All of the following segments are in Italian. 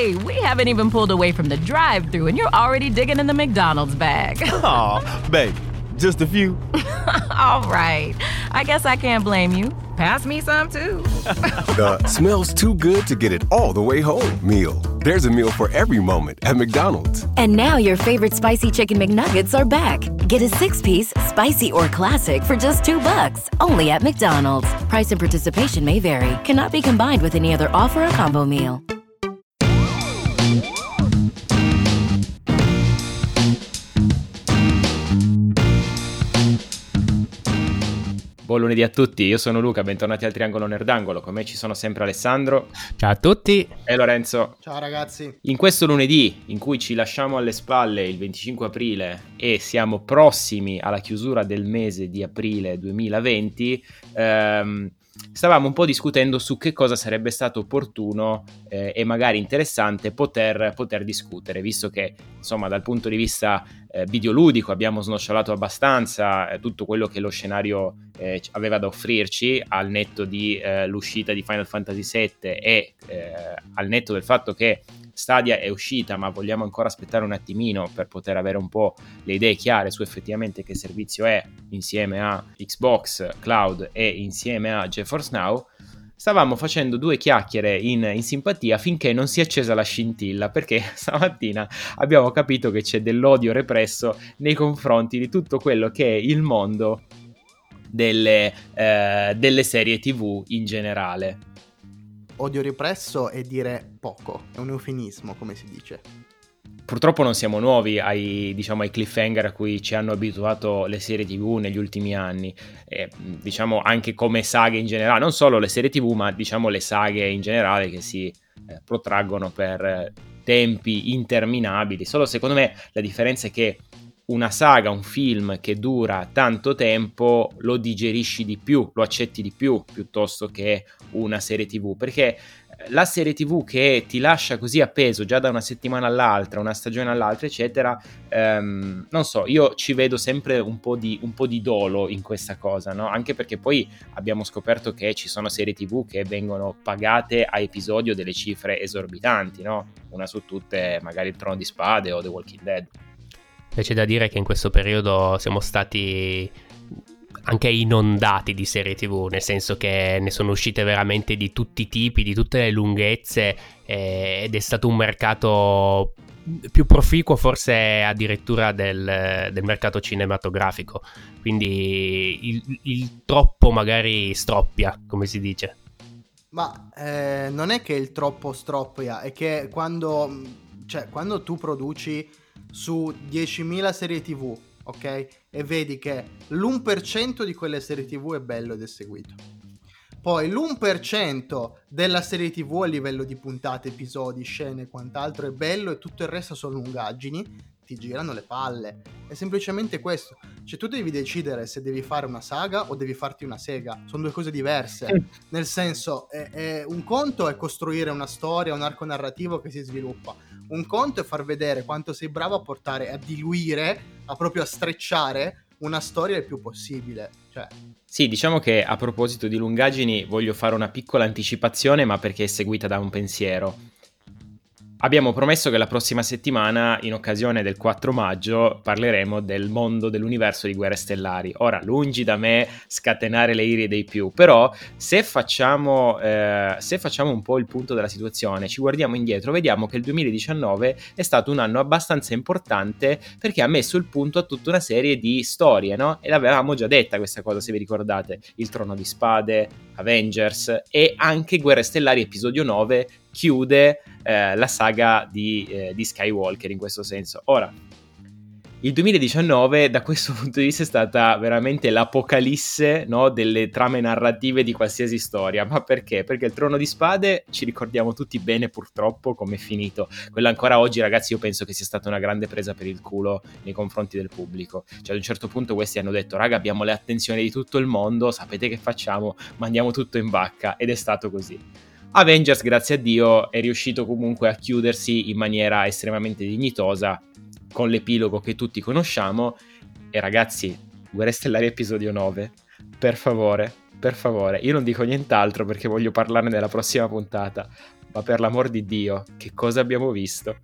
Hey, we haven't even pulled away from the drive through and you're already digging in the McDonald's bag. Aw, babe, just a few. All right. I guess I can't blame you. Pass me some too. The smells too good to get it all the way home meal. There's a meal for every moment at McDonald's. And now your favorite spicy chicken McNuggets are back. Get a six piece, spicy or classic for just two bucks, only at McDonald's. Price and participation may vary, cannot be combined with any other offer or combo meal. Buon lunedì a tutti, io sono Luca, bentornati al Triangolo Nerdangolo. Con me ci sono sempre Alessandro Ciao a tutti. e Lorenzo. Ciao ragazzi. In questo lunedì, in cui ci lasciamo alle spalle il 25 aprile e siamo prossimi alla chiusura del mese di aprile 2020, ehm, stavamo un po' discutendo su che cosa sarebbe stato opportuno eh, e magari interessante poter, poter discutere, visto che insomma dal punto di vista eh, videoludico abbiamo snocciolato abbastanza eh, tutto quello che lo scenario eh, aveva da offrirci al netto di eh, di Final Fantasy VII e eh, al netto del fatto che Stadia è uscita ma vogliamo ancora aspettare un attimino per poter avere un po' le idee chiare su effettivamente che servizio è insieme a Xbox Cloud e insieme a GeForce Now stavamo facendo due chiacchiere in, in, simpatia finché non si è accesa la scintilla, perché stamattina abbiamo capito che c'è dell'odio represso nei confronti di tutto quello che è il mondo delle, eh, delle serie TV in generale. Odio represso è dire poco, è un eufemismo, come si dice. Purtroppo non siamo nuovi ai, diciamo, ai cliffhanger a cui ci hanno abituato le serie TV negli ultimi anni, e, diciamo anche come saghe in generale, non solo le serie TV, ma diciamo le saghe in generale che si eh, protraggono per eh, tempi interminabili. Solo secondo me la differenza è che una saga, un film che dura tanto tempo, lo digerisci di più, lo accetti di più piuttosto che una serie TV, perché la serie TV che ti lascia così appeso già da una settimana all'altra, una stagione all'altra, eccetera, ehm, non so, io ci vedo sempre un po' di, un po di dolo in questa cosa, no? Anche perché poi abbiamo scoperto che ci sono serie TV che vengono pagate a episodio delle cifre esorbitanti, no? Una su tutte, magari il Trono di Spade o The Walking Dead. C'è da dire che in questo periodo siamo stati anche inondati di serie tv, nel senso che ne sono uscite veramente di tutti i tipi, di tutte le lunghezze eh, ed è stato un mercato più proficuo forse addirittura del, del mercato cinematografico, quindi il, il, troppo magari stroppia, come si dice. Ma eh, non è che il troppo stroppia, è che quando, cioè, quando tu produci su 10.000 serie tv, ok? E vedi che l'1% di quelle serie tv è bello ed è seguito. Poi l'1% della serie tv a livello di puntate, episodi, scene e quant'altro è bello e tutto il resto sono lungaggini, ti girano le palle. È semplicemente questo. Cioè tu devi decidere se devi fare una saga o devi farti una sega. Sono due cose diverse. Nel senso, è, è, un conto è costruire una storia, un arco narrativo che si sviluppa. Un conto è far vedere quanto sei bravo a portare, a diluire, a proprio a strecciare una storia il più possibile. Cioè... Sì, diciamo che a proposito di lungaggini voglio fare una piccola anticipazione, ma perché è seguita da un pensiero. Abbiamo promesso che la prossima settimana, in occasione del 4 maggio, parleremo del mondo dell'universo di Guerre Stellari. Ora, lungi da me scatenare le ire dei più, però se facciamo, eh, se facciamo un po' il punto della situazione, ci guardiamo indietro, vediamo che il 2019 è stato un anno abbastanza importante perché ha messo il punto a tutta una serie di storie, no? E l'avevamo già detta questa cosa, se vi ricordate. Il Trono di Spade, Avengers e anche Guerre Stellari episodio 9 chiude eh, la saga di, eh, di, Skywalker in questo senso. Ora, il 2019 da questo punto di vista è stata veramente l'apocalisse no, delle trame narrative di qualsiasi storia. Ma perché? Perché il Trono di Spade ci ricordiamo tutti bene purtroppo come è finito. Quello ancora oggi ragazzi io penso che sia stata una grande presa per il culo nei confronti del pubblico. Cioè ad un certo punto questi hanno detto raga abbiamo le attenzioni di tutto il mondo, sapete che facciamo? Mandiamo tutto in vacca ed è stato così. Avengers, grazie a Dio, è riuscito comunque a chiudersi in maniera estremamente dignitosa con l'epilogo che tutti conosciamo. E ragazzi, Guerre Stellari episodio 9, per favore, per favore, io non dico nient'altro perché voglio parlarne nella prossima puntata. ma per l'amor di Dio, che cosa abbiamo visto?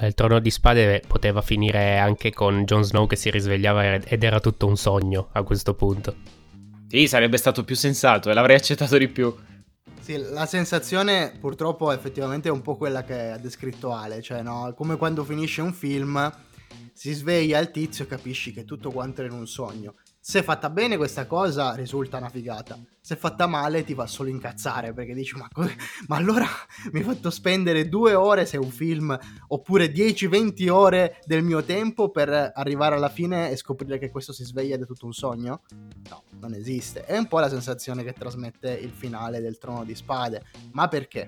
Il trono di spade poteva finire anche con Jon Snow che si risvegliava ed era tutto un sogno a questo punto. Sì, sarebbe stato più sensato e l'avrei accettato di più. Sì, la sensazione purtroppo effettivamente è un po' quella che ha descritto Ale, cioè no, come quando finisce un film, si sveglia il tizio e capisci che tutto quanto era in un sogno. Se fatta bene questa cosa risulta una figata, se fatta male ti fa solo incazzare perché dici ma, co- ma allora mi hai fatto spendere due ore se è un film oppure 10-20 ore del mio tempo per arrivare alla fine e scoprire che questo si sveglia ed è tutto un sogno? No, non esiste. È un po' la sensazione che trasmette il finale del Trono di Spade. Ma perché?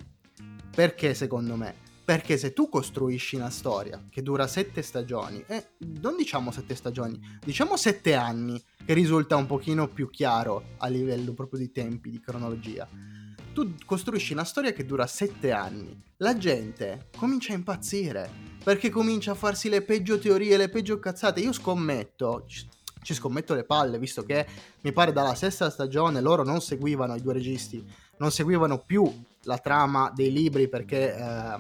Perché secondo me perché se tu costruisci una storia che dura sette stagioni, e eh, non diciamo sette stagioni, diciamo sette anni, che risulta un pochino più chiaro a livello proprio di tempi, di cronologia, tu costruisci una storia che dura sette anni, la gente comincia a impazzire, perché comincia a farsi le peggio teorie, le peggio cazzate. Io scommetto, ci scommetto le palle, visto che mi pare dalla sesta stagione loro non seguivano i due registi, non seguivano più la trama dei libri perché eh,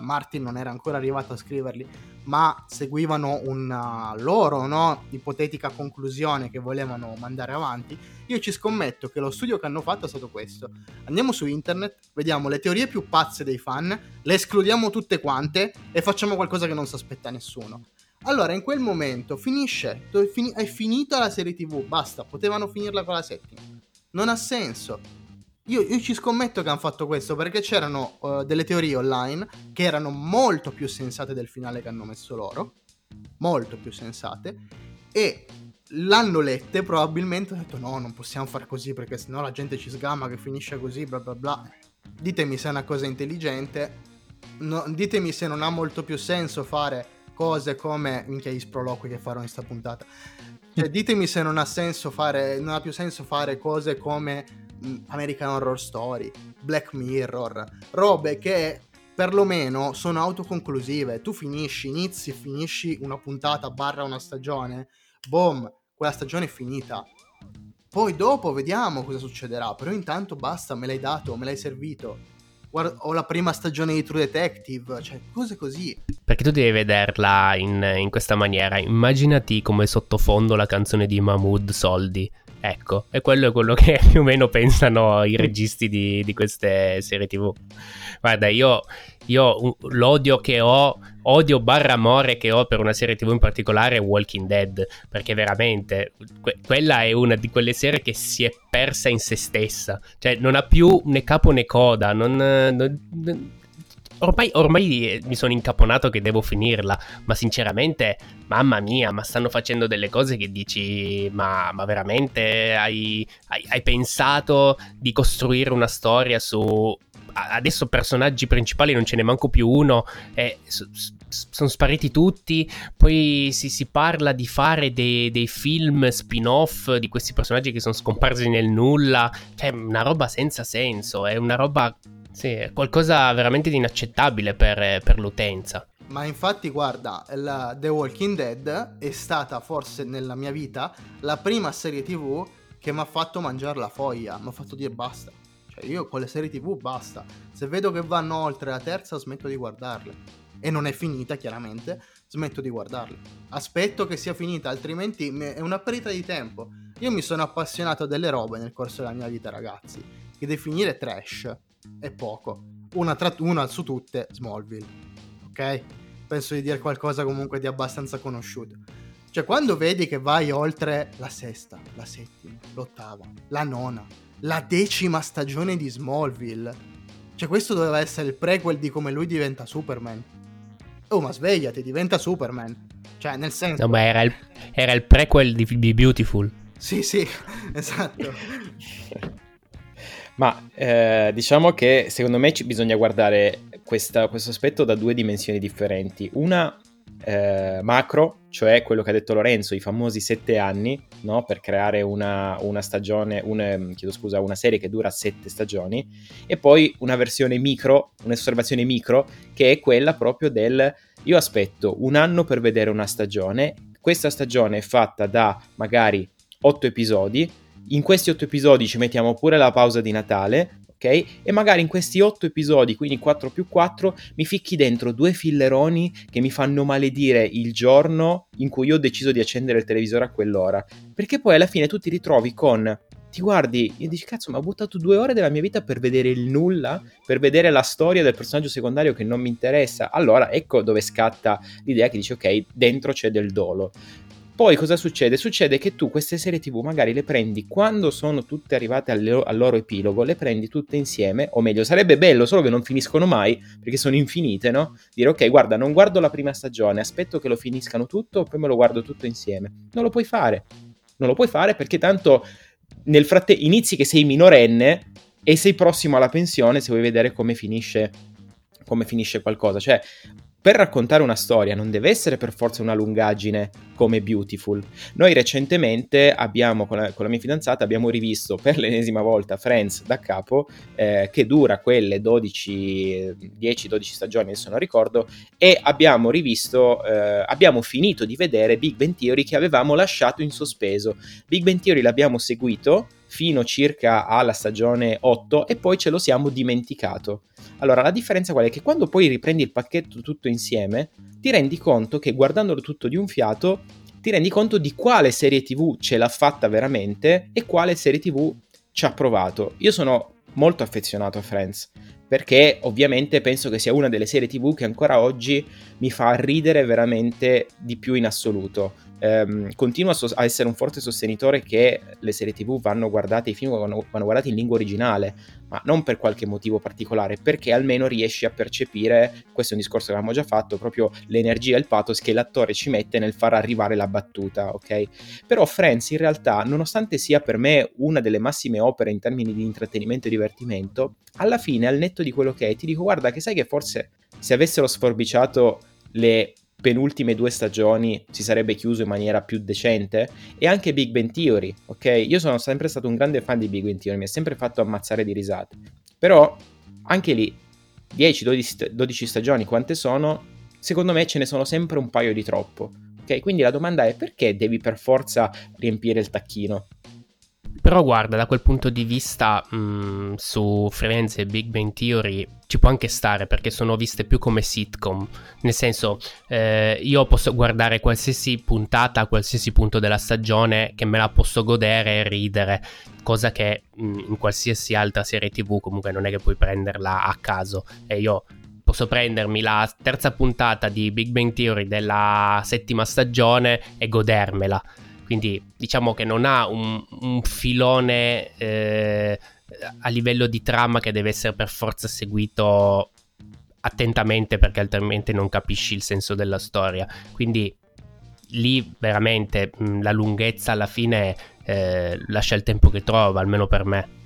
Martin non era ancora arrivato a scriverli, ma seguivano una loro no, ipotetica conclusione che volevano mandare avanti, io ci scommetto che lo studio che hanno fatto è stato questo. Andiamo su internet, vediamo le teorie più pazze dei fan, le escludiamo tutte quante e facciamo qualcosa che non si aspetta nessuno. Allora, in quel momento finisce, è finita la serie TV, basta, potevano finirla con la settima. Non ha senso io, io, ci scommetto che hanno fatto questo perché c'erano uh, delle teorie online che erano molto più sensate del finale che hanno messo loro, molto più sensate, e l'hanno lette probabilmente ho detto no, non possiamo fare così perché sennò la gente ci sgama che finisce così, bla bla bla. Ditemi se è una cosa intelligente, no, ditemi se non ha molto più senso fare cose come, minchia gli sproloqui che farò in sta puntata, cioè ditemi se non ha senso fare, non ha più senso fare cose come American Horror Story, Black Mirror, robe che perlomeno sono autoconclusive. Tu finisci, inizi finisci una puntata barra una stagione, boom, quella stagione è finita. Poi dopo vediamo cosa succederà, però intanto basta, me l'hai dato, me l'hai servito. Guarda, ho la prima stagione di True Detective, cioè cose così. Perché tu devi vederla in, in questa maniera. Immaginati come sottofondo la canzone di Mahmood Soldi Ecco, e quello è quello che più o meno pensano i registi di, di queste serie tv. Guarda, io, io, l'odio che ho, odio barra amore che ho per una serie tv in particolare è Walking Dead, perché veramente que- quella è una di quelle serie che si è persa in se stessa, cioè non ha più né capo né coda, non, non ormai, ormai mi sono incaponato che devo finirla, ma sinceramente, mamma mia, ma stanno facendo delle cose che dici, ma, ma veramente hai, hai, hai pensato di costruire una storia su adesso personaggi principali non ce n'è manco più uno, eh, sono spariti tutti, poi si, si parla di fare dei, dei, film spin-off di questi personaggi che sono scomparsi nel nulla, cioè una roba senza senso, è una roba sì, è qualcosa veramente di inaccettabile per, per l'utenza. Ma infatti, guarda, The Walking Dead è stata forse nella mia vita la prima serie TV che mi ha fatto mangiare la foglia, mi ha fatto dire basta. Cioè, io con le serie TV basta. Se vedo che vanno oltre la terza, smetto di guardarle. E non è finita, chiaramente, smetto di guardarle. Aspetto che sia finita, altrimenti è una perdita di tempo. Io mi sono appassionato delle robe nel corso della mia vita, ragazzi. Che definire trash è poco. Una, tra, una su tutte, Smallville. Ok? Penso di dire qualcosa comunque di abbastanza conosciuto. Cioè, quando vedi che vai oltre la sesta, la settima, l'ottava, la nona, la decima stagione di Smallville, cioè questo doveva essere il prequel di come lui diventa Superman. Oh, ma svegliati, diventa Superman. Cioè, nel senso... No, ma era il, era il prequel di, di Beautiful. Sì, sì, esatto. Ma eh, diciamo che secondo me ci bisogna guardare questa, questo aspetto da due dimensioni differenti. Una eh, macro, cioè quello che ha detto Lorenzo, i famosi sette anni, no? per creare una, una stagione, un, scusa, una serie che dura sette stagioni, e poi una versione micro, un'osservazione micro, che è quella proprio del io aspetto un anno per vedere una stagione, questa stagione è fatta da magari otto episodi, in questi otto episodi ci mettiamo pure la pausa di Natale, ok? E magari in questi 8 episodi, quindi 4 più 4, mi ficchi dentro due filleroni che mi fanno maledire il giorno in cui ho deciso di accendere il televisore a quell'ora. Perché poi alla fine tu ti ritrovi con ti guardi e dici cazzo ma ho buttato due ore della mia vita per vedere il nulla, per vedere la storia del personaggio secondario che non mi interessa. Allora ecco dove scatta l'idea che dici ok, dentro c'è del dolo. Poi cosa succede? Succede che tu queste serie TV magari le prendi quando sono tutte arrivate al loro, al loro, epilogo, le prendi tutte insieme, o meglio, sarebbe bello solo che non finiscono mai, perché sono infinite, no? Dire ok, guarda, non guardo la prima stagione, aspetto che lo finiscano tutto, poi me lo guardo tutto insieme. Non lo puoi fare. Non lo puoi fare perché tanto nel frattempo inizi che sei minorenne e sei prossimo alla pensione se vuoi vedere come finisce, come finisce qualcosa. Cioè, per raccontare una storia non deve essere per forza una lungaggine come Beautiful. Noi recentemente abbiamo, con la, con la mia fidanzata, abbiamo rivisto per l'ennesima volta Friends da capo, eh, che dura quelle 12, 10-12 stagioni, adesso non ricordo, e abbiamo rivisto, eh, abbiamo finito di vedere Big Bang Theory che avevamo lasciato in sospeso. Big Bang Theory l'abbiamo seguito fino circa alla stagione 8 e poi ce lo siamo dimenticato. Allora, la differenza qual è? Che quando poi riprendi il pacchetto tutto insieme, ti rendi conto che guardandolo tutto di un fiato, ti rendi conto di quale serie TV ce l'ha fatta veramente e quale serie TV ci ha provato. Io sono molto affezionato a Friends perché ovviamente penso che sia una delle serie TV che ancora oggi mi fa ridere veramente di più in assoluto ehm, continuo a, so- a, essere un forte sostenitore che le serie tv vanno guardate, i film vanno, vanno, guardati in lingua originale, ma non per qualche motivo particolare, perché almeno riesci a percepire, questo è un discorso che avevamo già fatto, proprio l'energia e il pathos che l'attore ci mette nel far arrivare la battuta, ok? Però Friends in realtà, nonostante sia per me una delle massime opere in termini di intrattenimento e divertimento, alla fine, al netto di quello che è, ti dico guarda che sai che forse se avessero sforbiciato le penultime due stagioni si sarebbe chiuso in maniera più decente e anche Big Bang Theory, ok? Io sono sempre stato un grande fan di Big Bang Theory, mi ha sempre fatto ammazzare di risate. Però anche lì 10-12 stagioni quante sono? Secondo me ce ne sono sempre un paio di troppo. Ok, quindi la domanda è perché devi per forza riempire il tacchino? Però guarda, da quel punto di vista mh, mm, su Friends e Big Bang Theory ci può anche stare perché sono viste più come sitcom. Nel senso, eh, io posso guardare qualsiasi puntata a qualsiasi punto della stagione che me la posso godere e ridere, cosa che mh, mm, in qualsiasi altra serie TV comunque non è che puoi prenderla a caso. E io posso prendermi la terza puntata di Big Bang Theory della settima stagione e godermela. Quindi diciamo che non ha un, un filone eh, a livello di trama che deve essere per forza seguito attentamente perché altrimenti non capisci il senso della storia. Quindi lì veramente mh, la lunghezza alla fine eh, lascia il tempo che trova, almeno per me.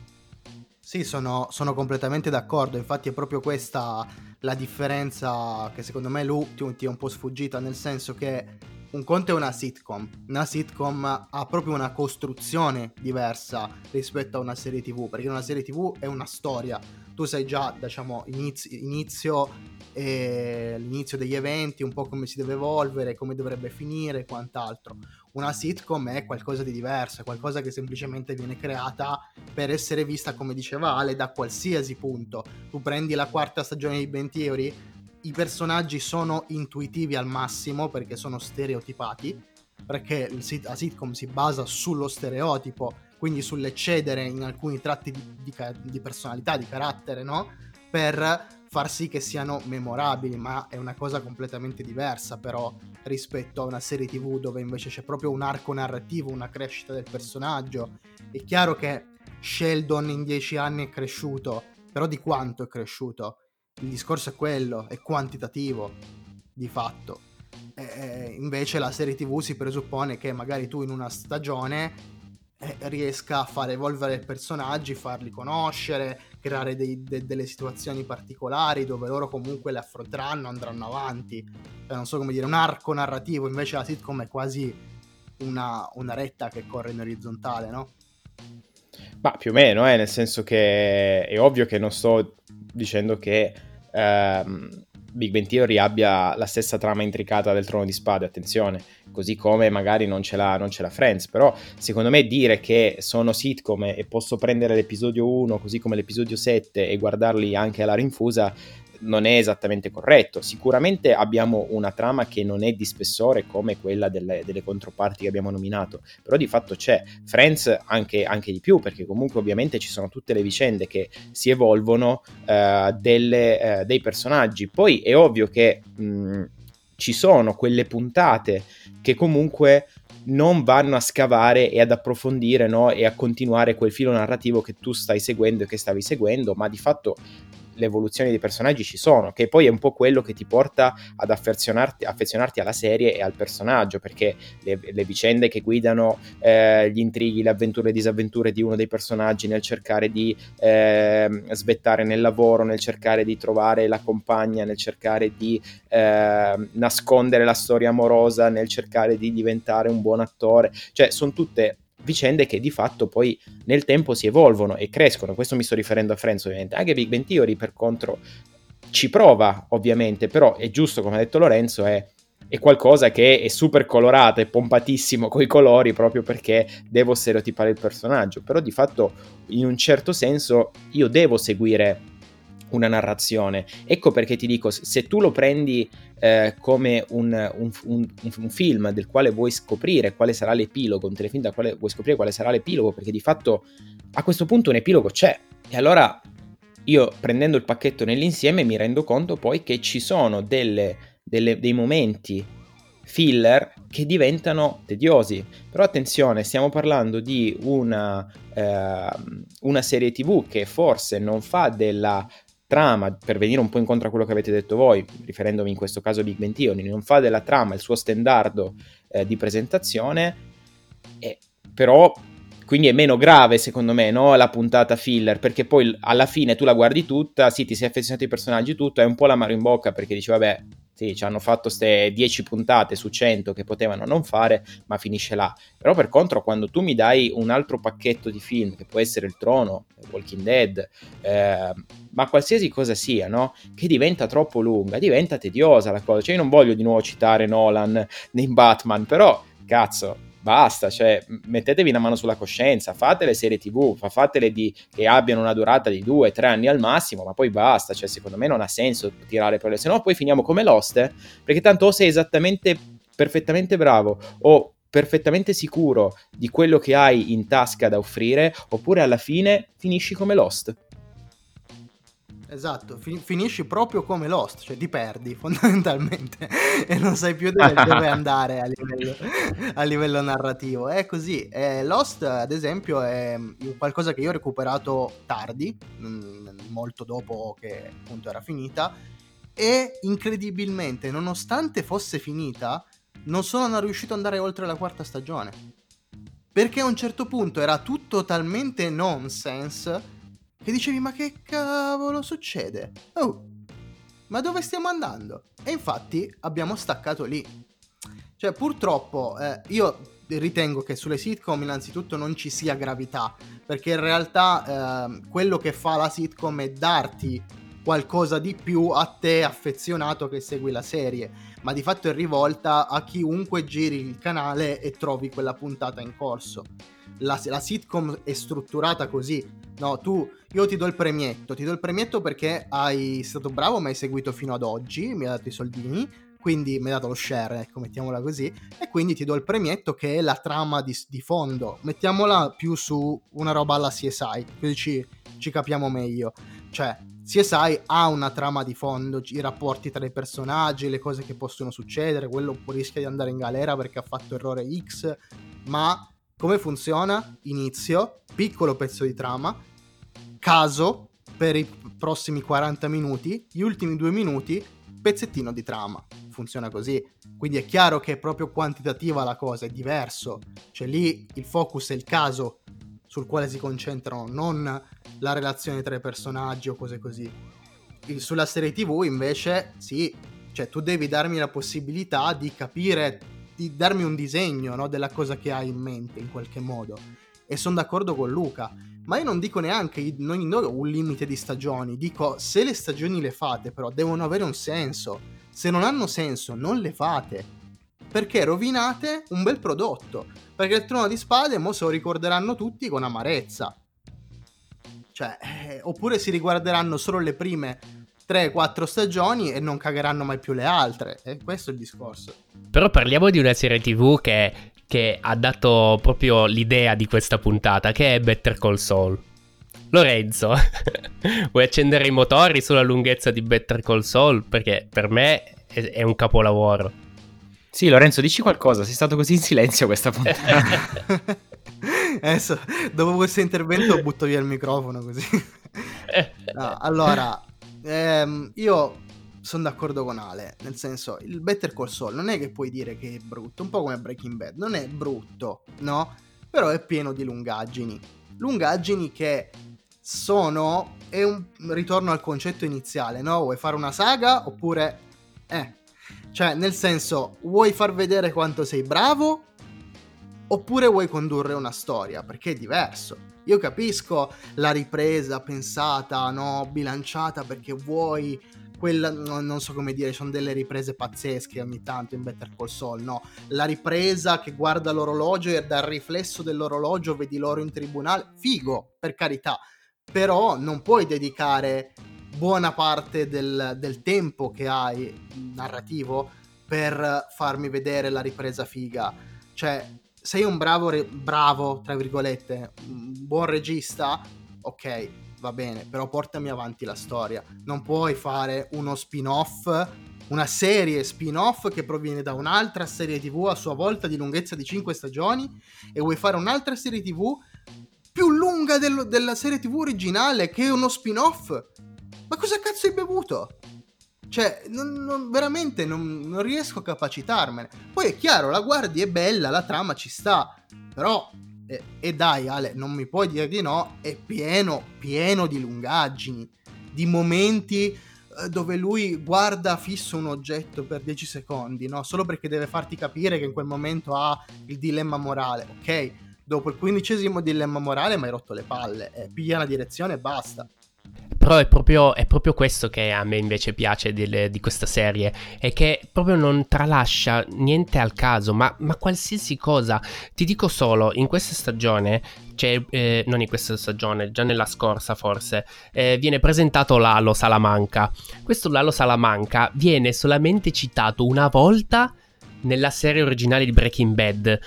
Sì, sono, sono, completamente d'accordo, infatti è proprio questa la differenza che secondo me Lu ti è un po' sfuggita, nel senso che un conto è una sitcom. Una sitcom ha proprio una costruzione diversa rispetto a una serie TV, perché una serie TV è una storia. Tu sai già, diciamo, inizio, inizio eh, l'inizio degli eventi, un po' come si deve evolvere, come dovrebbe finire e quant'altro. Una sitcom è qualcosa di diverso, è qualcosa che semplicemente viene creata per essere vista, come diceva Ale, da qualsiasi punto. Tu prendi la quarta stagione di Ben Theory, i personaggi sono intuitivi al massimo perché sono stereotipati, perché la sitcom si basa sullo stereotipo, quindi sull'eccedere in alcuni tratti di, di, di personalità, di carattere, no? Per far sì che siano memorabili, ma è una cosa completamente diversa però rispetto a una serie tv dove invece c'è proprio un arco narrativo, una crescita del personaggio. È chiaro che Sheldon in dieci anni è cresciuto, però di quanto è cresciuto? Il discorso è quello, è quantitativo di fatto. E invece la serie TV si presuppone che magari tu in una stagione eh, riesca a far evolvere personaggi, farli conoscere, creare dei, de, delle situazioni particolari dove loro comunque le affronteranno, andranno avanti. Cioè, non so come dire, un arco narrativo, invece la sitcom è quasi una, una retta che corre in orizzontale, no? Ma più o meno, eh, nel senso che è ovvio che non sto dicendo che ehm, Big Bang Theory abbia la stessa trama intricata del Trono di Spade, attenzione, così come magari non ce l'ha, non ce l'ha Friends, però secondo me dire che sono sitcom e posso prendere l'episodio 1 così come l'episodio 7 e guardarli anche alla rinfusa non è esattamente corretto. Sicuramente abbiamo una trama che non è di spessore come quella delle, delle controparti che abbiamo nominato, però di fatto c'è. Friends anche, anche, di più, perché comunque ovviamente ci sono tutte le vicende che si evolvono uh, delle, uh, dei personaggi. Poi è ovvio che mh, ci sono quelle puntate che comunque non vanno a scavare e ad approfondire no? e a continuare quel filo narrativo che tu stai seguendo e che stavi seguendo, ma di fatto le evoluzioni dei personaggi ci sono, che poi è un po' quello che ti porta ad affezionarti, affezionarti alla serie e al personaggio, perché le, le vicende che guidano eh, gli intrighi, le avventure e disavventure di uno dei personaggi nel cercare di eh, svettare nel lavoro, nel cercare di trovare la compagna, nel cercare di eh, nascondere la storia amorosa, nel cercare di diventare un buon attore, cioè sono tutte vicende che di fatto poi nel tempo si evolvono e crescono. Questo mi sto riferendo a Friends ovviamente. Anche Big Bang Theory per contro ci prova ovviamente, però è giusto come ha detto Lorenzo, è, è qualcosa che è super colorato, è pompatissimo coi colori proprio perché devo stereotipare il personaggio, però di fatto in un certo senso io devo seguire una narrazione. Ecco perché ti dico, se tu lo prendi eh, come un, un, un, un, film del quale vuoi scoprire quale sarà l'epilogo, un telefilm da quale vuoi scoprire quale sarà l'epilogo, perché di fatto a questo punto un epilogo c'è. E allora io prendendo il pacchetto nell'insieme mi rendo conto poi che ci sono delle, delle, dei momenti filler che diventano tediosi. Però attenzione, stiamo parlando di una, eh, una serie tv che forse non fa della trama, per venire un po' incontro a quello che avete detto voi, riferendomi in questo caso a Big Ben Theory, non fa della trama il suo standardo eh, di presentazione, eh, però quindi è meno grave secondo me no? la puntata filler, perché poi alla fine tu la guardi tutta, sì ti sei affezionato ai personaggi tutto, è un po' l'amaro in bocca perché dici vabbè sì, ci hanno fatto queste 10 puntate su 100 che potevano non fare, ma finisce là. Però per contro, quando tu mi dai un altro pacchetto di film, che può essere Il Trono, Walking Dead, eh, ma qualsiasi cosa sia, no? Che diventa troppo lunga, diventa tediosa la cosa. Cioè, io non voglio di nuovo citare Nolan nei Batman, però, cazzo, basta, cioè mettetevi una mano sulla coscienza, fate le serie tv, fatele di, che abbiano una durata di due, tre anni al massimo, ma poi basta, cioè secondo me non ha senso tirare per le... se no poi finiamo come Lost, eh? perché tanto o sei esattamente perfettamente bravo o perfettamente sicuro di quello che hai in tasca da offrire, oppure alla fine finisci come Lost. Esatto, fin- finisci proprio come Lost, cioè ti perdi fondamentalmente e non sai più dove, dove andare a livello, a livello, narrativo. È così. Eh, Lost, ad esempio, è qualcosa che io ho recuperato tardi, mh, molto dopo che appunto era finita, e incredibilmente, nonostante fosse finita, non sono riuscito ad andare oltre la quarta stagione. Perché a un certo punto era tutto talmente nonsense che dicevi ma che cavolo succede? Oh, ma dove stiamo andando? E infatti abbiamo staccato lì. Cioè purtroppo eh, io ritengo che sulle sitcom innanzitutto non ci sia gravità, perché in realtà eh, quello che fa la sitcom è darti qualcosa di più a te affezionato che segui la serie, ma di fatto è rivolta a chiunque giri il canale e trovi quella puntata in corso. La, la sitcom è strutturata così, no? Tu io ti do il premietto, ti do il premietto perché hai stato bravo, mi hai seguito fino ad oggi, mi hai dato i soldini, quindi mi hai dato lo share, ecco, mettiamola così, e quindi ti do il premietto che è la trama di, di fondo. Mettiamola più su una roba alla CSI, così ci, ci capiamo meglio. Cioè, CSI ha una trama di fondo, i rapporti tra i personaggi, le cose che possono succedere, quello rischia di andare in galera perché ha fatto errore X, ma come funziona? Inizio, piccolo pezzo di trama, caso per i prossimi 40 minuti, gli ultimi due minuti, pezzettino di trama. Funziona così. Quindi è chiaro che è proprio quantitativa la cosa, è diverso. Cioè lì il focus è il caso sul quale si concentrano, non la relazione tra i personaggi o cose così. Sulla serie TV invece sì, cioè tu devi darmi la possibilità di capire, di darmi un disegno no, della cosa che hai in mente in qualche modo. E sono d'accordo con Luca Ma io non dico neanche, non, non un limite di stagioni, dico se le stagioni le fate però devono avere un senso. Se non hanno senso non le fate. Perché rovinate un bel prodotto. Perché il trono di spade mo se lo ricorderanno tutti con amarezza. Cioè, eh, oppure si riguarderanno solo le prime 3-4 stagioni e non cagheranno mai più le altre. E questo è il discorso. Però parliamo di una serie TV che, che ha dato proprio l'idea di questa puntata, che è Better Call Saul. Lorenzo, vuoi accendere i motori sulla lunghezza di Better Call Saul? Perché per me è, è un capolavoro. Sì, Lorenzo, dici qualcosa, sei stato così in silenzio questa puntata. Adesso, dopo questo intervento, butto via il microfono così. No, allora, ehm, io sono d'accordo con Ale, nel senso, il Better Call Saul non è che puoi dire che è brutto, un po' come Breaking Bad, non è brutto, no? Però è pieno di lungaggini. Lungaggini che sono è un ritorno al concetto iniziale, no? Vuoi fare una saga oppure eh cioè, nel senso, vuoi far vedere quanto sei bravo oppure vuoi condurre una storia, perché è diverso. Io capisco la ripresa pensata, no, bilanciata perché vuoi quella, no, non so come dire, sono delle riprese pazzesche ogni tanto in Better Call Saul, no? La ripresa che guarda l'orologio e dal riflesso dell'orologio vedi loro in tribunale, figo, per carità, però non puoi dedicare buona parte del, del tempo che hai narrativo per farmi vedere la ripresa figa. Cioè, sei un bravo, re- bravo, tra virgolette, buon regista, ok, va bene, però portami avanti la storia. Non puoi fare uno spin-off, una serie spin-off che proviene da un'altra serie TV a sua volta di lunghezza di 5 stagioni e vuoi fare un'altra serie TV più lunga del- della serie TV originale che è uno spin-off. Ma cosa cazzo hai bevuto? Cioè, non, non, veramente non, non, riesco a capacitarmene. Poi è chiaro, la guardi è bella, la trama ci sta. Però, eh, e dai Ale, non mi puoi dire di no, è pieno, pieno di lungaggini, di momenti eh, dove lui guarda fisso un oggetto per 10 secondi, no? Solo perché deve farti capire che in quel momento ha il dilemma morale, ok? Dopo il quindicesimo dilemma morale mi hai rotto le palle, eh, piglia una direzione e basta. Però è proprio, è proprio, questo che a me invece piace di, di, questa serie, è che proprio non tralascia niente al caso, ma, ma qualsiasi cosa. Ti dico solo, in questa stagione, cioè, eh, non in questa stagione, già nella scorsa forse, eh, viene presentato Lalo Salamanca. Questo Lalo Salamanca viene solamente citato una volta nella serie originale di Breaking Bad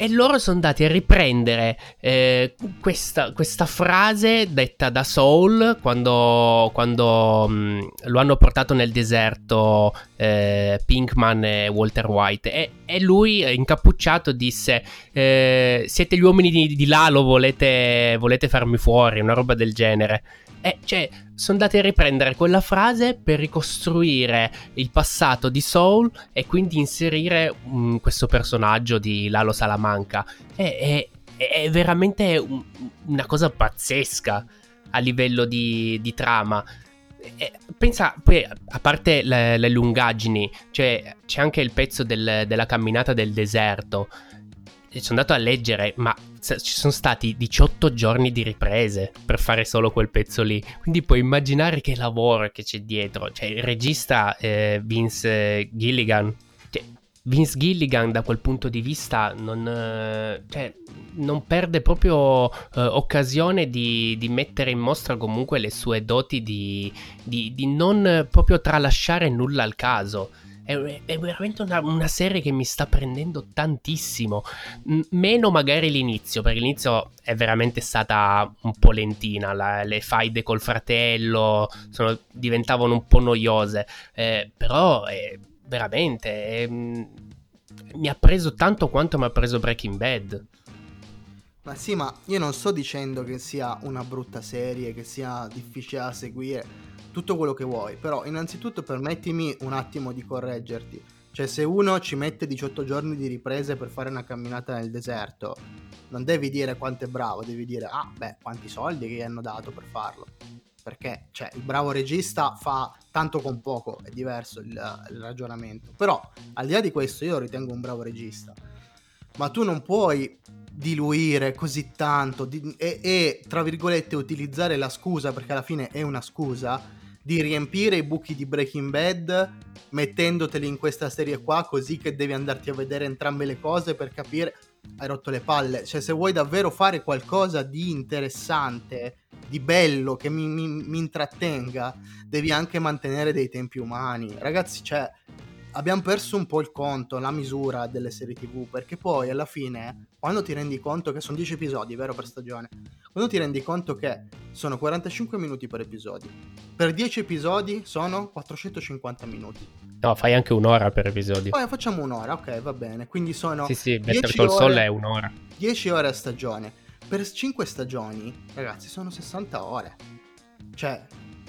e loro sono andati a riprendere eh, questa, questa, frase detta da Soul quando, quando mh, mm, lo hanno portato nel deserto eh, Pinkman e Walter White. E, e lui incappucciato disse eh, siete gli uomini di, di Lalo volete, volete farmi fuori una roba del genere e cioè, sono andati a riprendere quella frase per ricostruire il passato di Soul e quindi inserire um, questo personaggio di Lalo Salamanca. È, è, è veramente un, una cosa pazzesca a livello di, di trama. E pensa, poi a parte le, le lungaggini, cioè, c'è anche il pezzo del, della camminata del deserto sono andato a leggere, ma ci sono stati 18 giorni di riprese per fare solo quel pezzo lì. Quindi puoi immaginare che lavoro che c'è dietro. Cioè, il regista eh, Vince Gilligan. Cioè, Vince Gilligan da quel punto di vista non, eh, cioè, non perde proprio eh, occasione di, di, mettere in mostra comunque le sue doti di, di, di non proprio tralasciare nulla al caso è, è veramente una, una, serie che mi sta prendendo tantissimo. M- meno magari l'inizio, perché l'inizio è veramente stata un po' lentina. La, le faide col fratello sono, diventavano un po' noiose. Eh, però è, veramente è, mi ha preso tanto quanto mi ha preso Breaking Bad. Ma sì, ma io non sto dicendo che sia una brutta serie, che sia difficile da seguire tutto quello che vuoi, però innanzitutto permettimi un attimo di correggerti. Cioè, se uno ci mette 18 giorni di riprese per fare una camminata nel deserto, non devi dire quanto è bravo, devi dire, ah, beh, quanti soldi gli hanno dato per farlo. Perché, cioè, il bravo regista fa tanto con poco, è diverso il, il ragionamento. Però, al di là di questo, io lo ritengo un bravo regista. Ma tu non puoi diluire così tanto di- e, e, tra virgolette, utilizzare la scusa, perché alla fine è una scusa, di riempire i buchi di Breaking Bad mettendoteli in questa serie qua, così che devi andarti a vedere entrambe le cose per capire. Hai rotto le palle. Cioè, se vuoi davvero fare qualcosa di interessante, di bello, che mi, mi, mi intrattenga, devi anche mantenere dei tempi umani. Ragazzi, cioè abbiamo perso un po' il conto, la misura delle serie TV, perché poi alla fine, quando ti rendi conto che sono 10 episodi, vero, per stagione, quando ti rendi conto che sono 45 minuti per episodio, per 10 episodi sono 450 minuti. No, fai anche un'ora per episodio. Poi facciamo un'ora, ok, va bene, quindi sono... Sì, sì, Better Call Saul è un'ora. 10 ore a stagione. Per 5 stagioni, ragazzi, sono 60 ore. Cioè,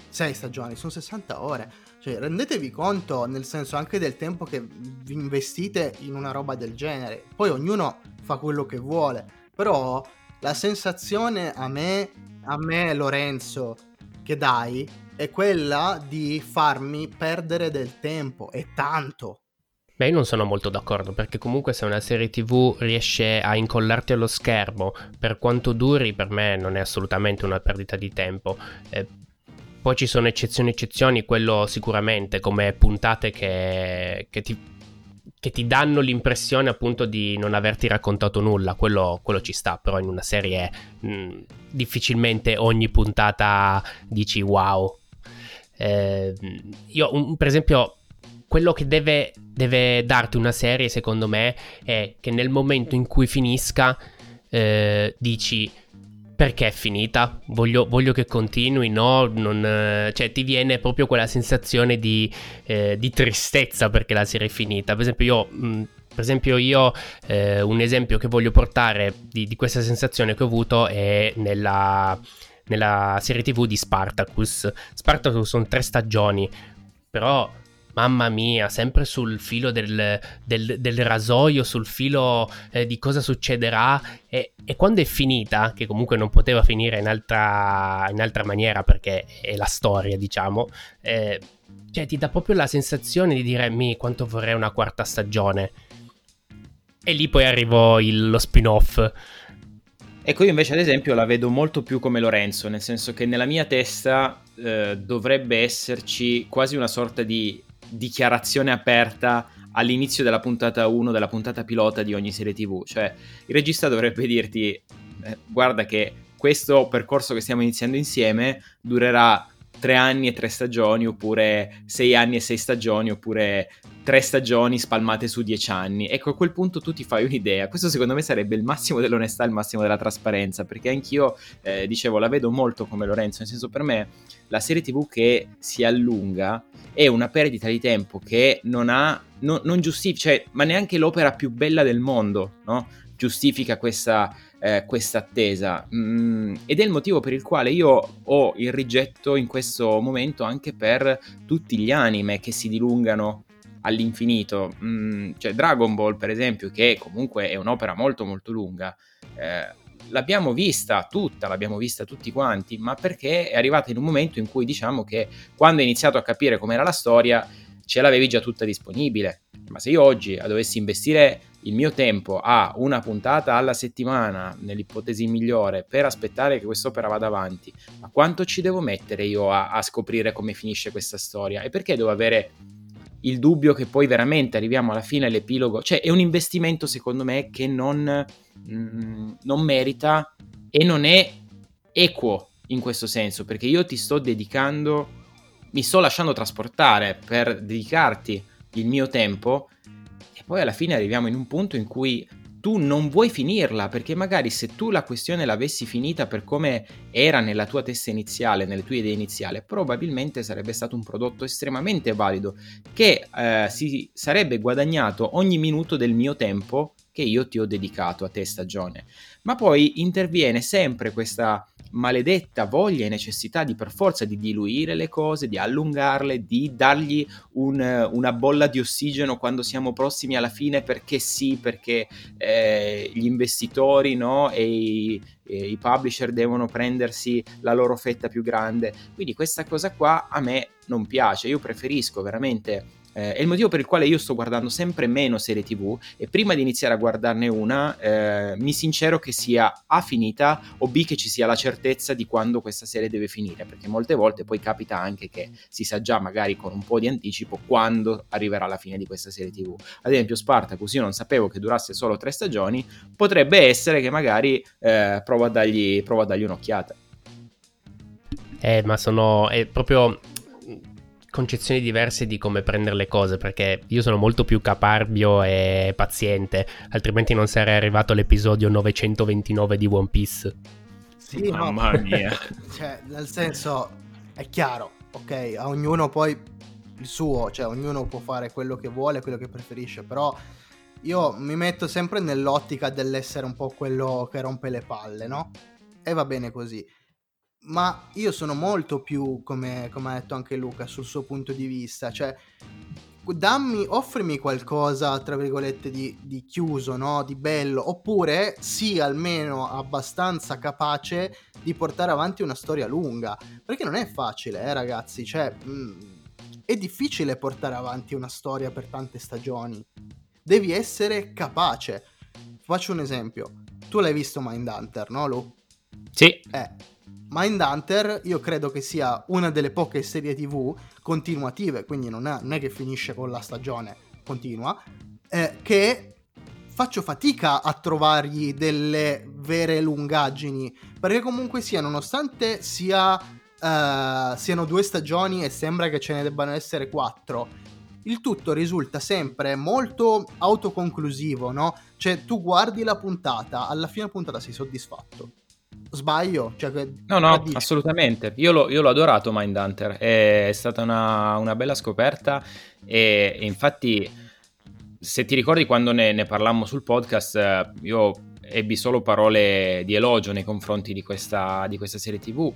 6 stagioni, sono 60 ore cioè, rendetevi conto, nel senso anche del tempo che vi investite in una roba del genere. Poi ognuno fa quello che vuole. Però la sensazione a me, a me Lorenzo, che dai, è quella di farmi perdere del tempo. E tanto. Beh, io non sono molto d'accordo perché comunque se una serie TV riesce a incollarti allo schermo, per quanto duri, per me non è assolutamente una perdita di tempo. Eh, poi ci sono eccezioni eccezioni, quello sicuramente, come puntate che, che, ti, che ti, danno l'impressione appunto di non averti raccontato nulla, quello, quello ci sta, però in una serie mh, difficilmente ogni puntata dici wow. Eh, io un, per esempio quello che deve, deve, darti una serie secondo me è che nel momento in cui finisca eh, dici perché è finita, voglio, voglio che continui, no? Non, eh, cioè ti viene proprio quella sensazione di, eh, di, tristezza perché la serie è finita. Per esempio io... Mh, per esempio io eh, un esempio che voglio portare di, di, questa sensazione che ho avuto è nella, nella serie tv di Spartacus. Spartacus sono tre stagioni, però mamma mia, sempre sul filo del, del, del rasoio, sul filo eh, di cosa succederà. E, e, quando è finita, che comunque non poteva finire in altra, in altra maniera perché è la storia, diciamo, eh, cioè ti dà proprio la sensazione di dire mi quanto vorrei una quarta stagione. E lì poi arrivò il, lo spin-off. Ecco, io invece ad esempio la vedo molto più come Lorenzo, nel senso che nella mia testa eh, dovrebbe esserci quasi una sorta di dichiarazione aperta all'inizio della puntata 1, della puntata pilota di ogni serie TV. Cioè, il regista dovrebbe dirti: eh, guarda che questo percorso che stiamo iniziando insieme durerà tre anni e tre stagioni, oppure sei anni e sei stagioni, oppure tre stagioni spalmate su dieci anni. Ecco, a quel punto tu ti fai un'idea. Questo secondo me sarebbe il massimo dell'onestà, il massimo della trasparenza, perché anch'io, eh, dicevo, la vedo molto come Lorenzo, nel senso per me la serie TV che si allunga è una perdita di tempo che non ha, no, non giustifica, cioè, ma neanche l'opera più bella del mondo, no? Giustifica questa, eh, questa attesa. Mm, ed è il motivo per il quale io ho il rigetto in questo momento anche per tutti gli anime che si dilungano all'infinito. Mm, cioè Dragon Ball, per esempio, che comunque è un'opera molto molto lunga. Eh, l'abbiamo vista tutta, l'abbiamo vista tutti quanti, ma perché è arrivata in un momento in cui diciamo che quando hai iniziato a capire com'era la storia, ce l'avevi già tutta disponibile. Ma se io oggi dovessi investire il mio tempo a una puntata alla settimana, nell'ipotesi migliore, per aspettare che quest'opera vada avanti, ma quanto ci devo mettere io a, a scoprire come finisce questa storia? E perché devo avere il dubbio che poi veramente arriviamo alla fine all'epilogo? Cioè è un investimento secondo me che non mh, mm, non merita e non è equo in questo senso, perché io ti sto dedicando, mi sto lasciando trasportare per dedicarti il mio tempo e poi alla fine arriviamo in un punto in cui tu non vuoi finirla, perché magari se tu la questione l'avessi finita per come era nella tua testa iniziale, nelle tue idee iniziali, probabilmente sarebbe stato un prodotto estremamente valido che eh, si sarebbe guadagnato ogni minuto del mio tempo che io ti ho dedicato a te stagione. ma poi interviene sempre questa maledetta voglia e necessità di per forza di diluire le cose, di allungarle, di dargli un, una bolla di ossigeno quando siamo prossimi alla fine perché sì, perché eh, gli investitori no, e, i, e i publisher devono prendersi la loro fetta più grande. Quindi questa cosa qua a me non piace, io preferisco veramente eh, è il motivo per il quale io sto guardando sempre meno serie tv e prima di iniziare a guardarne una eh, mi sincero che sia A finita o B che ci sia la certezza di quando questa serie deve finire perché molte volte poi capita anche che si sa già magari con un po' di anticipo quando arriverà la fine di questa serie tv ad esempio Spartacus io non sapevo che durasse solo tre stagioni potrebbe essere che magari eh, provo, a dargli, provo a dargli un'occhiata. Eh ma sono è proprio concezioni diverse di come prendere le cose perché io sono molto più caparbio e paziente, altrimenti non sarei arrivato all'episodio 929 di One Piece. Sì, mamma no. mia. cioè, nel senso è chiaro, ok, a ognuno poi il suo, cioè ognuno può fare quello che vuole, quello che preferisce, però io mi metto sempre nell'ottica dell'essere un po' quello che rompe le palle, no? E va bene così ma io sono molto più, come, come, ha detto anche Luca, sul suo punto di vista, cioè dammi, offrimi qualcosa, tra virgolette, di, di chiuso, no? di bello, oppure sii almeno abbastanza capace di portare avanti una storia lunga, perché non è facile, eh ragazzi, cioè mh, mm, è difficile portare avanti una storia per tante stagioni, devi essere capace. Faccio un esempio, tu l'hai visto Mindhunter, no Lu? Sì. Eh, Mindhunter io credo che sia una delle poche serie tv continuative, quindi non è, non è che finisce con la stagione continua, eh, che faccio fatica a trovargli delle vere lungaggini, perché comunque sia, nonostante sia, uh, siano due stagioni e sembra che ce ne debbano essere quattro, il tutto risulta sempre molto autoconclusivo, no? Cioè tu guardi la puntata, alla fine puntata sei soddisfatto Sbaglio? Cioè, no, no, assolutamente. Io, lo, io l'ho adorato Mindhunter, è stata una, una bella scoperta e, e, infatti se ti ricordi quando ne, ne parlammo sul podcast io ebbi solo parole di elogio nei confronti di questa, di questa serie tv.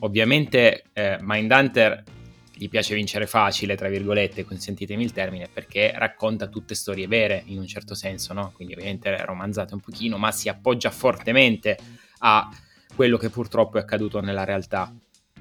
Ovviamente eh, Mindhunter gli piace vincere facile, tra virgolette, consentitemi il termine, perché racconta tutte storie vere in un certo senso, no? Quindi ovviamente romanzate un pochino, ma si appoggia fortemente a quello che purtroppo è accaduto nella realtà.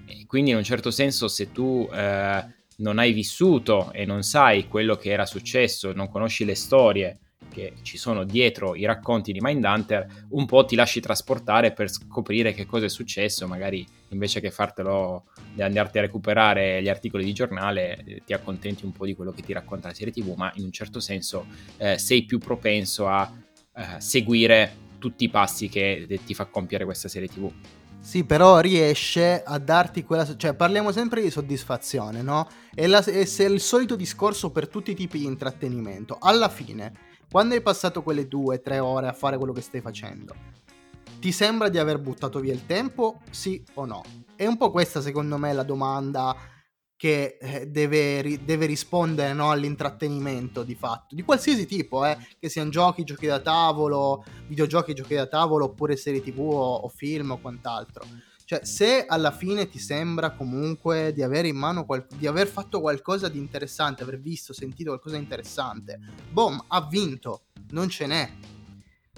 E quindi in un certo senso se tu eh, non hai vissuto e non sai quello che era successo, non conosci le storie che ci sono dietro i racconti di Mindhunter, un po' ti lasci trasportare per scoprire che cosa è successo, magari invece che fartelo andarti a recuperare gli articoli di giornale, eh, ti accontenti un po' di quello che ti racconta la serie TV, ma in un certo senso eh, sei più propenso a eh, seguire tutti i passi che ti fa compiere questa serie TV. Sì, però riesce a darti quella... cioè parliamo sempre di soddisfazione, no? È, la, è il solito discorso per tutti i tipi di intrattenimento. Alla fine, quando hai passato quelle due, tre ore a fare quello che stai facendo, ti sembra di aver buttato via il tempo? Sì o no? È un po' questa secondo me la domanda che eh, deve, deve rispondere no, all'intrattenimento di fatto, di qualsiasi tipo, eh, che siano giochi, giochi da tavolo, videogiochi, giochi da tavolo, oppure serie tv o, o, film o quant'altro. Cioè, se alla fine ti sembra comunque di avere in mano, qual- di aver fatto qualcosa di interessante, aver visto, sentito qualcosa di interessante, boom, ha vinto, non ce n'è.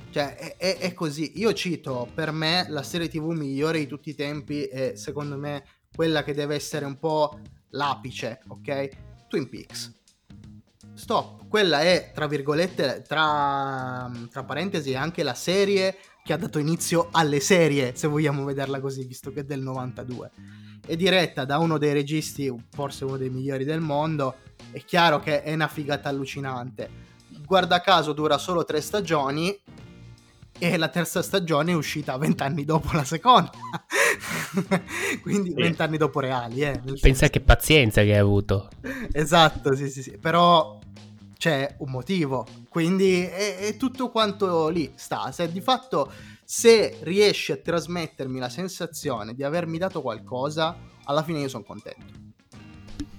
Cioè, è, è, è così. Io cito, per me, la serie tv migliore di tutti i tempi e secondo me quella che deve essere un po' l'apice, ok? Twin Peaks. Stop, quella è tra virgolette, tra, tra parentesi, anche la serie che ha dato inizio alle serie, se vogliamo vederla così, visto che è del 92. È diretta da uno dei registi, forse uno dei migliori del mondo. È chiaro che è una figata allucinante. Guarda caso dura solo tre stagioni e la terza stagione è uscita vent'anni dopo la seconda. Quindi vent'anni dopo reali, eh. Pensa senso. che pazienza che hai avuto. Esatto, sì, sì, sì. Però c'è un motivo. Quindi è, è tutto quanto lì sta. Se di fatto se riesci a trasmettermi la sensazione di avermi dato qualcosa, alla fine io sono contento.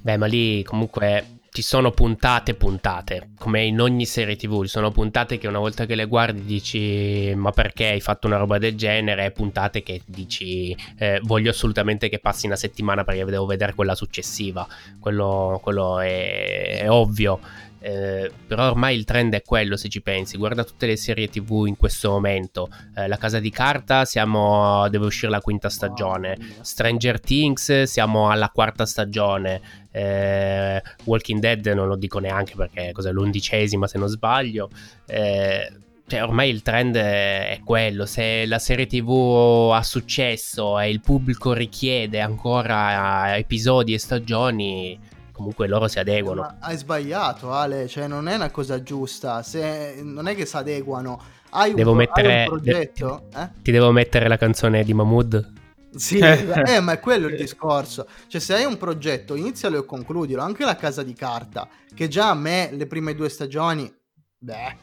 Beh, ma lì comunque ci sono puntate puntate, come in ogni serie tv, ci sono puntate che una volta che le guardi dici ma perché hai fatto una roba del genere, e puntate che dici eh, voglio assolutamente che passi una settimana perché devo vedere quella successiva, quello, quello è, è ovvio. Eh, però ormai il trend è quello se ci pensi. Guarda tutte le serie tv in questo momento. Eh, la casa di carta siamo deve uscire la quinta stagione. Stranger Things siamo alla quarta stagione eh, Walking Dead non lo dico neanche perché cos'è l'undicesima se non sbaglio eh, cioè, ormai il trend è quello. Se la serie TV ha successo e il pubblico richiede ancora episodi e stagioni, comunque loro si adeguano. Ma hai sbagliato, Ale, cioè non è una cosa giusta. Se non è che si adeguano. Hai un, devo mettere, hai un progetto, ti, eh? ti devo mettere la canzone di Mahmood? Sì, eh, ma è quello il discorso. Cioè, se hai un progetto, inizialo e concludilo. Anche la casa di carta, che già a me le prime due stagioni, beh,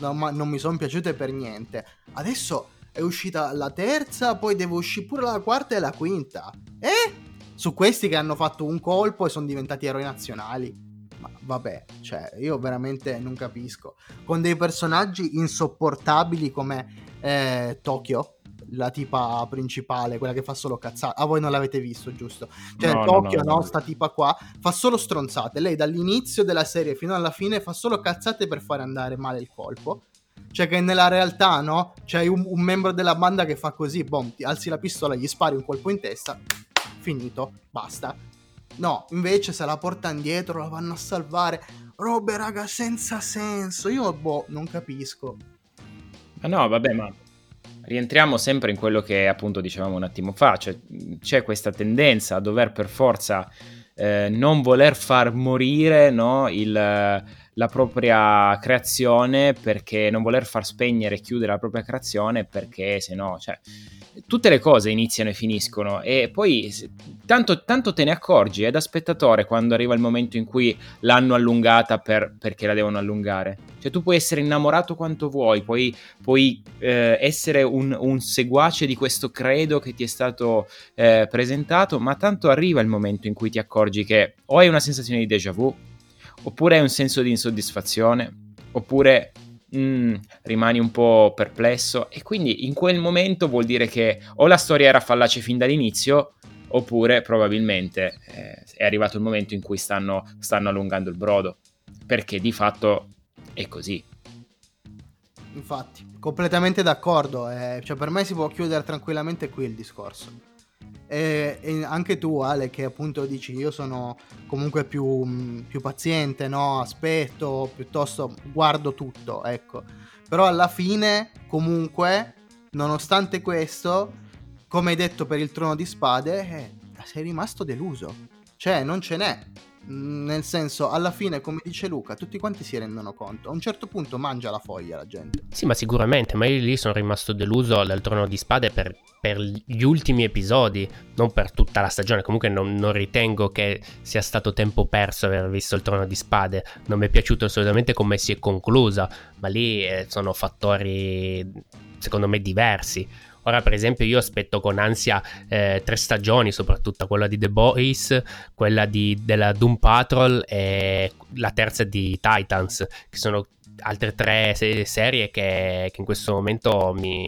no, ma non mi sono piaciute per niente. Adesso è uscita la terza, poi deve uscire pure la quarta e la quinta. Eh? Su questi che hanno fatto un colpo e sono diventati eroi nazionali. Ma vabbè, cioè, io veramente non capisco. Con dei personaggi insopportabili come eh, Tokyo, la tipa principale, quella che fa solo cazzate. Ah, voi non l'avete visto, giusto? Cioè, No, no, Tokyo, no, no, no. sta tipa qua, fa solo stronzate. Lei dall'inizio della serie fino alla fine fa solo cazzate per fare andare male il colpo. Cioè, che nella realtà, no? C'è un, un membro della banda che fa così, boom, ti alzi la pistola, gli spari un colpo in testa, finito, basta. No, invece se la portano dietro, la vanno a salvare. Robe, raga, senza senso. Io, boh, non capisco. Ma no, vabbè, ma rientriamo sempre in quello che appunto dicevamo un attimo fa, cioè c'è questa tendenza a dover per forza eh, non voler far morire no, il, la propria creazione perché non voler far spegnere e chiudere la propria creazione perché se no, cioè tutte le cose iniziano e finiscono e poi tanto, tanto te ne accorgi eh, da spettatore quando arriva il momento in cui l'hanno allungata per- perché la devono allungare. Cioè tu puoi essere innamorato quanto vuoi, puoi, puoi eh, essere un, un seguace di questo credo che ti è stato eh, presentato, ma tanto arriva il momento in cui ti accorgi che o hai una sensazione di déjà vu, oppure hai un senso di insoddisfazione, oppure mm, rimani un po' perplesso e quindi in quel momento vuol dire che o la storia era fallace fin dall'inizio oppure probabilmente eh, è arrivato il momento in cui stanno, stanno allungando il brodo perché di fatto è così. Infatti, completamente d'accordo. eh, cioè, per me si può chiudere tranquillamente qui il discorso. E, e anche tu, Ale, che appunto dici io sono comunque più, mh, più paziente, no? Aspetto, piuttosto guardo tutto, ecco. Però alla fine, comunque, nonostante questo, come hai detto per il trono di spade, eh, sei rimasto deluso. Cioè, non ce n'è. Mm, Nel senso, alla fine, come dice Luca, tutti quanti si rendono conto. A un certo punto mangia la foglia la gente. Sì, ma sicuramente, ma io lì sono rimasto deluso dal Trono di Spade per, per gli ultimi episodi, non per tutta la stagione. Comunque non, non ritengo che sia stato tempo perso aver visto il Trono di Spade. Non mi è piaciuto assolutamente come si è conclusa, ma lì eh, sono fattori, secondo me, diversi. Ora, per esempio, io aspetto con ansia eh, tre stagioni, soprattutto quella di The Boys, quella di, della Doom Patrol e la terza di Titans, che sono altre tre se- serie che, che in questo momento mi,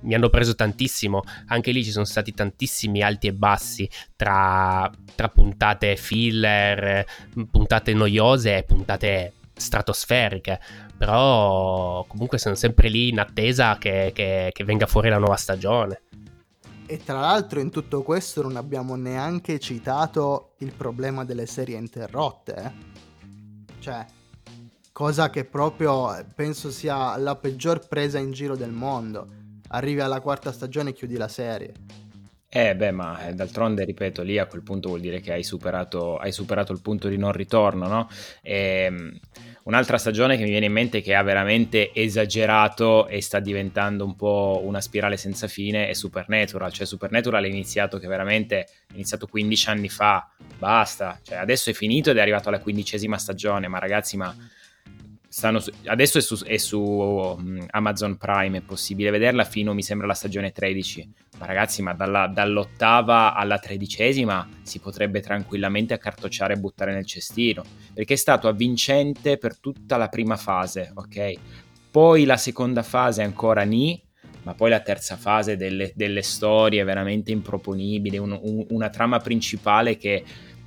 mi hanno preso tantissimo. Anche lì ci sono stati tantissimi alti e bassi tra, tra puntate filler, puntate noiose e puntate stratosferiche. Però comunque sono sempre lì in attesa che, che- che venga fuori la nuova stagione. E tra l'altro in tutto questo non abbiamo neanche citato il problema delle serie interrotte. eh. Cioè, cosa che proprio eh, penso sia la peggior presa in giro del mondo. Arrivi alla quarta stagione e chiudi la serie. Eh beh, ma eh, d'altronde, ripeto, lì a quel punto vuol dire che hai superato, hai superato il punto di non ritorno, no? Ehm, un'altra stagione che mi viene in mente che ha veramente esagerato e sta diventando un po' una spirale senza fine è Supernatural. Cioè Supernatural è iniziato che veramente è iniziato 15 anni fa, basta. Cioè adesso è finito ed è arrivato alla quindicesima stagione, ma ragazzi, ma su, adesso è su, è su um, Amazon Prime, è possibile vederla fino, mi sembra, alla stagione 13. Ma ragazzi, ma dalla, dall'ottava alla tredicesima si potrebbe tranquillamente accartocciare e buttare nel cestino, perché è stato avvincente per tutta la prima fase, ok? Poi la seconda fase ancora ni, ma poi la terza fase delle, delle storie veramente improponibili, un, un, una trama principale che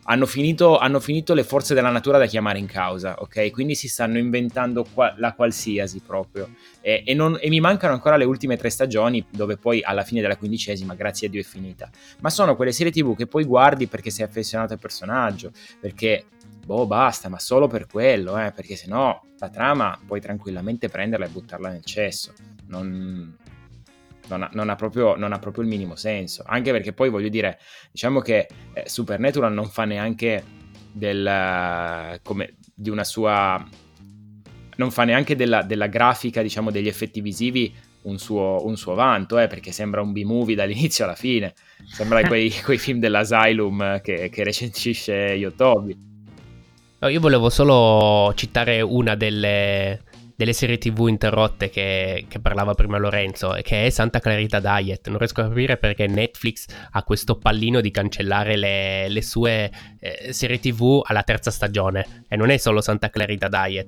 hanno finito, hanno finito, le forze della natura da chiamare in causa, ok? Quindi si stanno inventando qua, la qualsiasi proprio. E, e, non, e, mi mancano ancora le ultime tre stagioni, dove poi alla fine della quindicesima, grazie a Dio, è finita. Ma sono quelle serie TV che poi guardi perché sei affezionato al personaggio, perché, boh, basta, ma solo per quello, eh? Perché sennò la trama puoi tranquillamente prenderla e buttarla nel cesso. Non, non ha, non, ha proprio, non ha, proprio, il minimo senso. Anche perché poi voglio dire, diciamo che eh, Supernatural non fa neanche del, come, di una sua... non fa neanche della, della grafica, diciamo, degli effetti visivi un suo, un suo vanto, eh, perché sembra un B-movie dall'inizio alla fine. Sembra quei, quei film dell'Asylum che, che recensisce Yotobi. io volevo solo citare una delle, delle serie tv interrotte che, che, parlava prima Lorenzo, che è Santa Clarita Diet. Non riesco a capire perché Netflix ha questo pallino di cancellare le, le sue eh, serie tv alla terza stagione. E non è solo Santa Clarita Diet.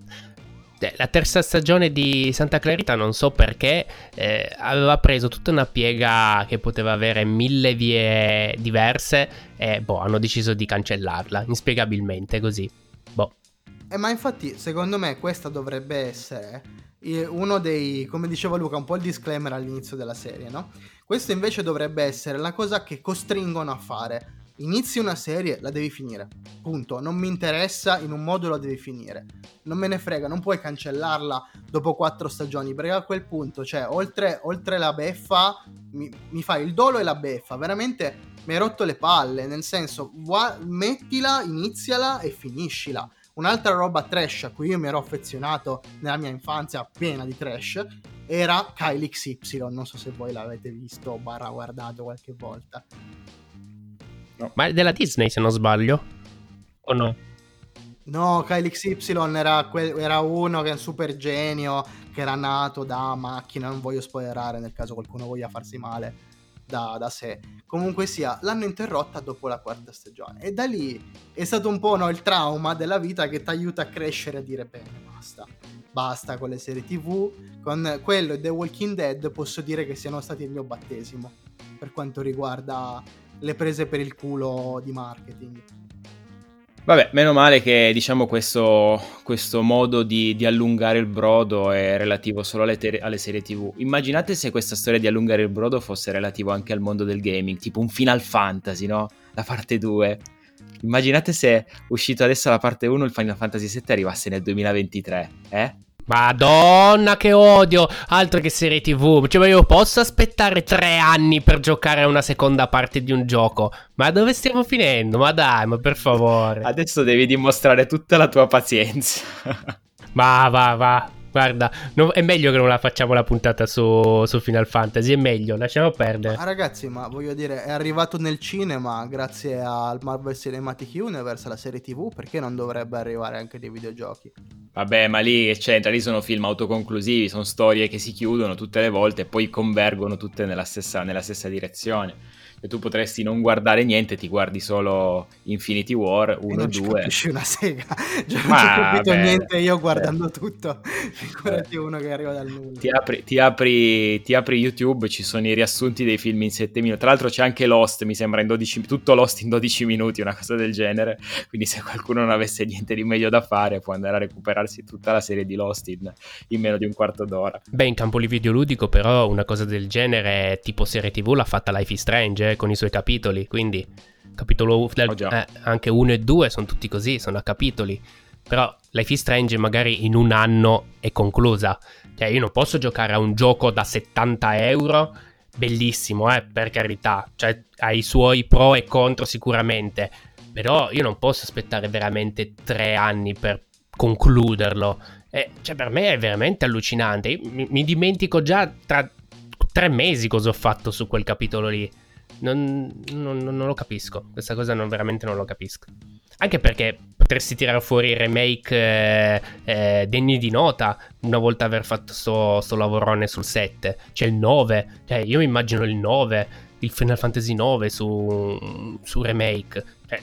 Eh, la terza stagione di Santa Clarita non so perché eh, aveva preso tutta una piega che poteva avere mille vie diverse e boh, hanno deciso di cancellarla inspiegabilmente così. Eh, ma infatti, secondo me, questa dovrebbe essere eh, uno dei, come diceva Luca, un po' il disclaimer all'inizio della serie, no? Questo invece dovrebbe essere la cosa che costringono a fare. Inizi una serie, la devi finire. Punto. Non mi interessa, in un modo la devi finire. Non me ne frega, non puoi cancellarla dopo quattro stagioni, perché a quel punto, cioè, oltre, oltre la beffa, mi, mi fai il dolo e la beffa. Veramente mi hai rotto le palle, nel senso, va, mettila, iniziala e finiscila. Un'altra roba trash a cui io mi ero affezionato nella mia infanzia piena di trash era Kylie XY. Non so se voi l'avete visto o barra guardato qualche volta. No. Ma è della Disney se non sbaglio? O no? No, Kylie XY era, que- era, uno che è un super genio, che era nato da macchina, non voglio spoilerare nel caso qualcuno voglia farsi male da, da, sé. Comunque sia, l'hanno interrotta dopo la quarta stagione. E da lì è stato un po' no, il trauma della vita che ti aiuta a crescere e a dire bene, basta. Basta con le serie tv. Con quello e The Walking Dead posso dire che siano stati il mio battesimo per quanto riguarda le prese per il culo di marketing. Vabbè, meno male che diciamo questo, questo modo di, di, allungare il brodo è relativo solo alle, te- alle, serie TV. Immaginate se questa storia di allungare il brodo fosse relativo anche al mondo del gaming, tipo un Final Fantasy, no? La parte 2. Immaginate se uscito adesso la parte 1 il Final Fantasy 7 arrivasse nel 2023, eh? Madonna che odio, altro che serie tv, cioè ma io posso aspettare tre anni per giocare a una seconda parte di un gioco, ma dove stiamo finendo? Ma dai, ma per favore. Adesso devi dimostrare tutta la tua pazienza. va, va, va, Guarda, no, è meglio che non la facciamo la puntata su, su Final Fantasy, è meglio, lasciamo perdere. Ma ragazzi, ma voglio dire, è arrivato nel cinema grazie al Marvel Cinematic Universe, la serie TV, perché non dovrebbe arrivare anche nei videogiochi? Vabbè, ma lì che c'entra? Lì sono film autoconclusivi, sono storie che si chiudono tutte le volte e poi convergono tutte nella stessa, nella stessa direzione e tu potresti non guardare niente, ti guardi solo Infinity War 1 e 2. capisci una sega. Cioè, non ho capito beh, niente io guardando beh. tutto. Figurati beh. uno che arriva dal nulla. Ti apri, ti, apri, ti apri, YouTube, ci sono i riassunti dei film in 7 minuti. Tra l'altro c'è anche Lost, mi sembra, in 12, tutto Lost in 12 minuti, una cosa del genere. Quindi se qualcuno non avesse niente di meglio da fare, può andare a recuperarsi tutta la serie di Lost in, in meno di un quarto d'ora. Beh, in campo videoludico però una cosa del genere, tipo serie TV, l'ha fatta Life is Strange eh, con i suoi capitoli, quindi capitolo del, oh, eh, anche 1 e 2 sono tutti così, sono a capitoli. Però Life is Strange magari in un anno è conclusa. Cioè io non posso giocare a un gioco da 70 euro, bellissimo, eh, per carità, cioè ha i suoi pro e contro sicuramente, però io non posso aspettare veramente tre anni per concluderlo. Eh, cioè per me è veramente allucinante. Mi, mi dimentico già tra tre mesi cosa ho fatto su quel capitolo lì. Non, non, non, lo capisco. Questa cosa non, veramente non lo capisco. Anche perché potresti tirare fuori remake eh, eh, degni di nota una volta aver fatto sto, sto lavorone sul 7. C'è il 9, cioè io mi immagino il 9, il Final Fantasy 9 su, su remake. Cioè,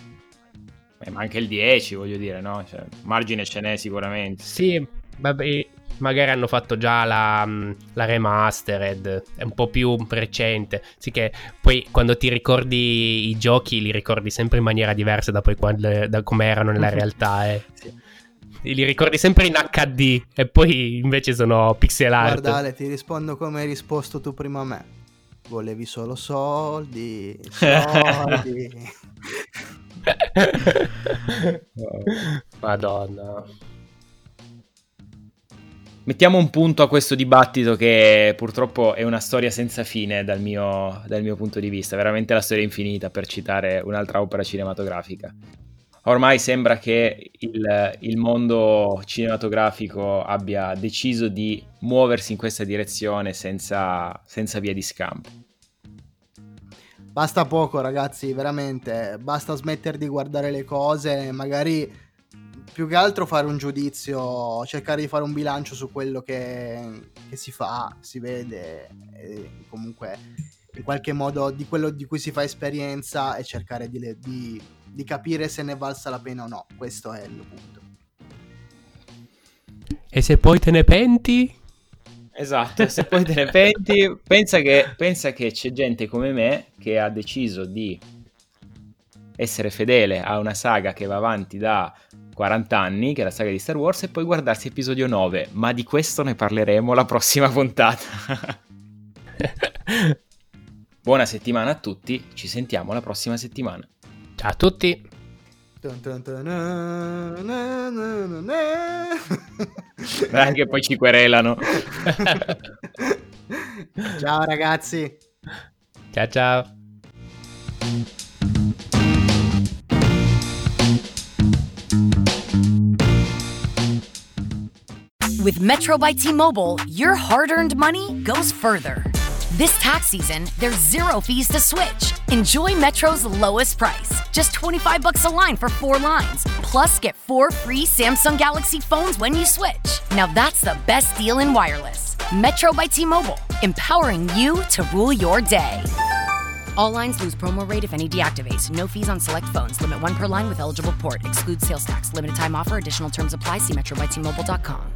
eh, ma anche il 10, voglio dire, no? Cioè, margine ce n'è sicuramente. Sì, vabbè, magari hanno fatto già la, mm, la, remastered, è un po' più recente. Sì che poi quando ti ricordi i giochi li ricordi sempre in maniera diversa da, poi quando, da come erano nella realtà. Eh. Sì. Li ricordi sempre in HD e poi invece sono pixel art. Guarda Ale, ti rispondo come hai risposto tu prima a me. Volevi solo soldi, soldi. Madonna. Mettiamo un punto a questo dibattito che purtroppo è una storia senza fine dal mio, dal mio punto di vista, veramente la storia infinita per citare un'altra opera cinematografica. Ormai sembra che il, il mondo cinematografico abbia deciso di muoversi in questa direzione senza, senza via di scampo. Basta poco ragazzi, veramente, basta smettere di guardare le cose, magari più che altro fare un giudizio, cercare di fare un bilancio su quello che, che si fa, si vede, e comunque in qualche modo di quello di cui si fa esperienza e cercare di, di, di capire se ne valsa la pena o no. Questo è il punto. E se poi te ne penti? Esatto, se poi te ne penti, pensa che, pensa che c'è gente come me che ha deciso di essere fedele a una saga che va avanti da 40 anni, che è la saga di Star Wars, e poi guardarsi episodio 9, ma di questo ne parleremo la prossima puntata. Buona settimana a tutti, ci sentiamo la prossima settimana. Ciao a tutti. Anche poi ci querelano. ciao ragazzi. Ciao ciao. With Metro by T Mobile, your hard earned money goes further. This tax season, there's zero fees to switch. Enjoy Metro's lowest price, just 25 bucks a line for 4 lines. Plus get 4 free Samsung Galaxy phones when you switch. Now that's the best deal in wireless. Metro by T-Mobile, empowering you to rule your day. All lines lose promo rate if any deactivates. No fees on select phones. Limit 1 per line with eligible port. Excludes sales tax. Limited time offer. Additional terms apply. See metrobytmobile.com.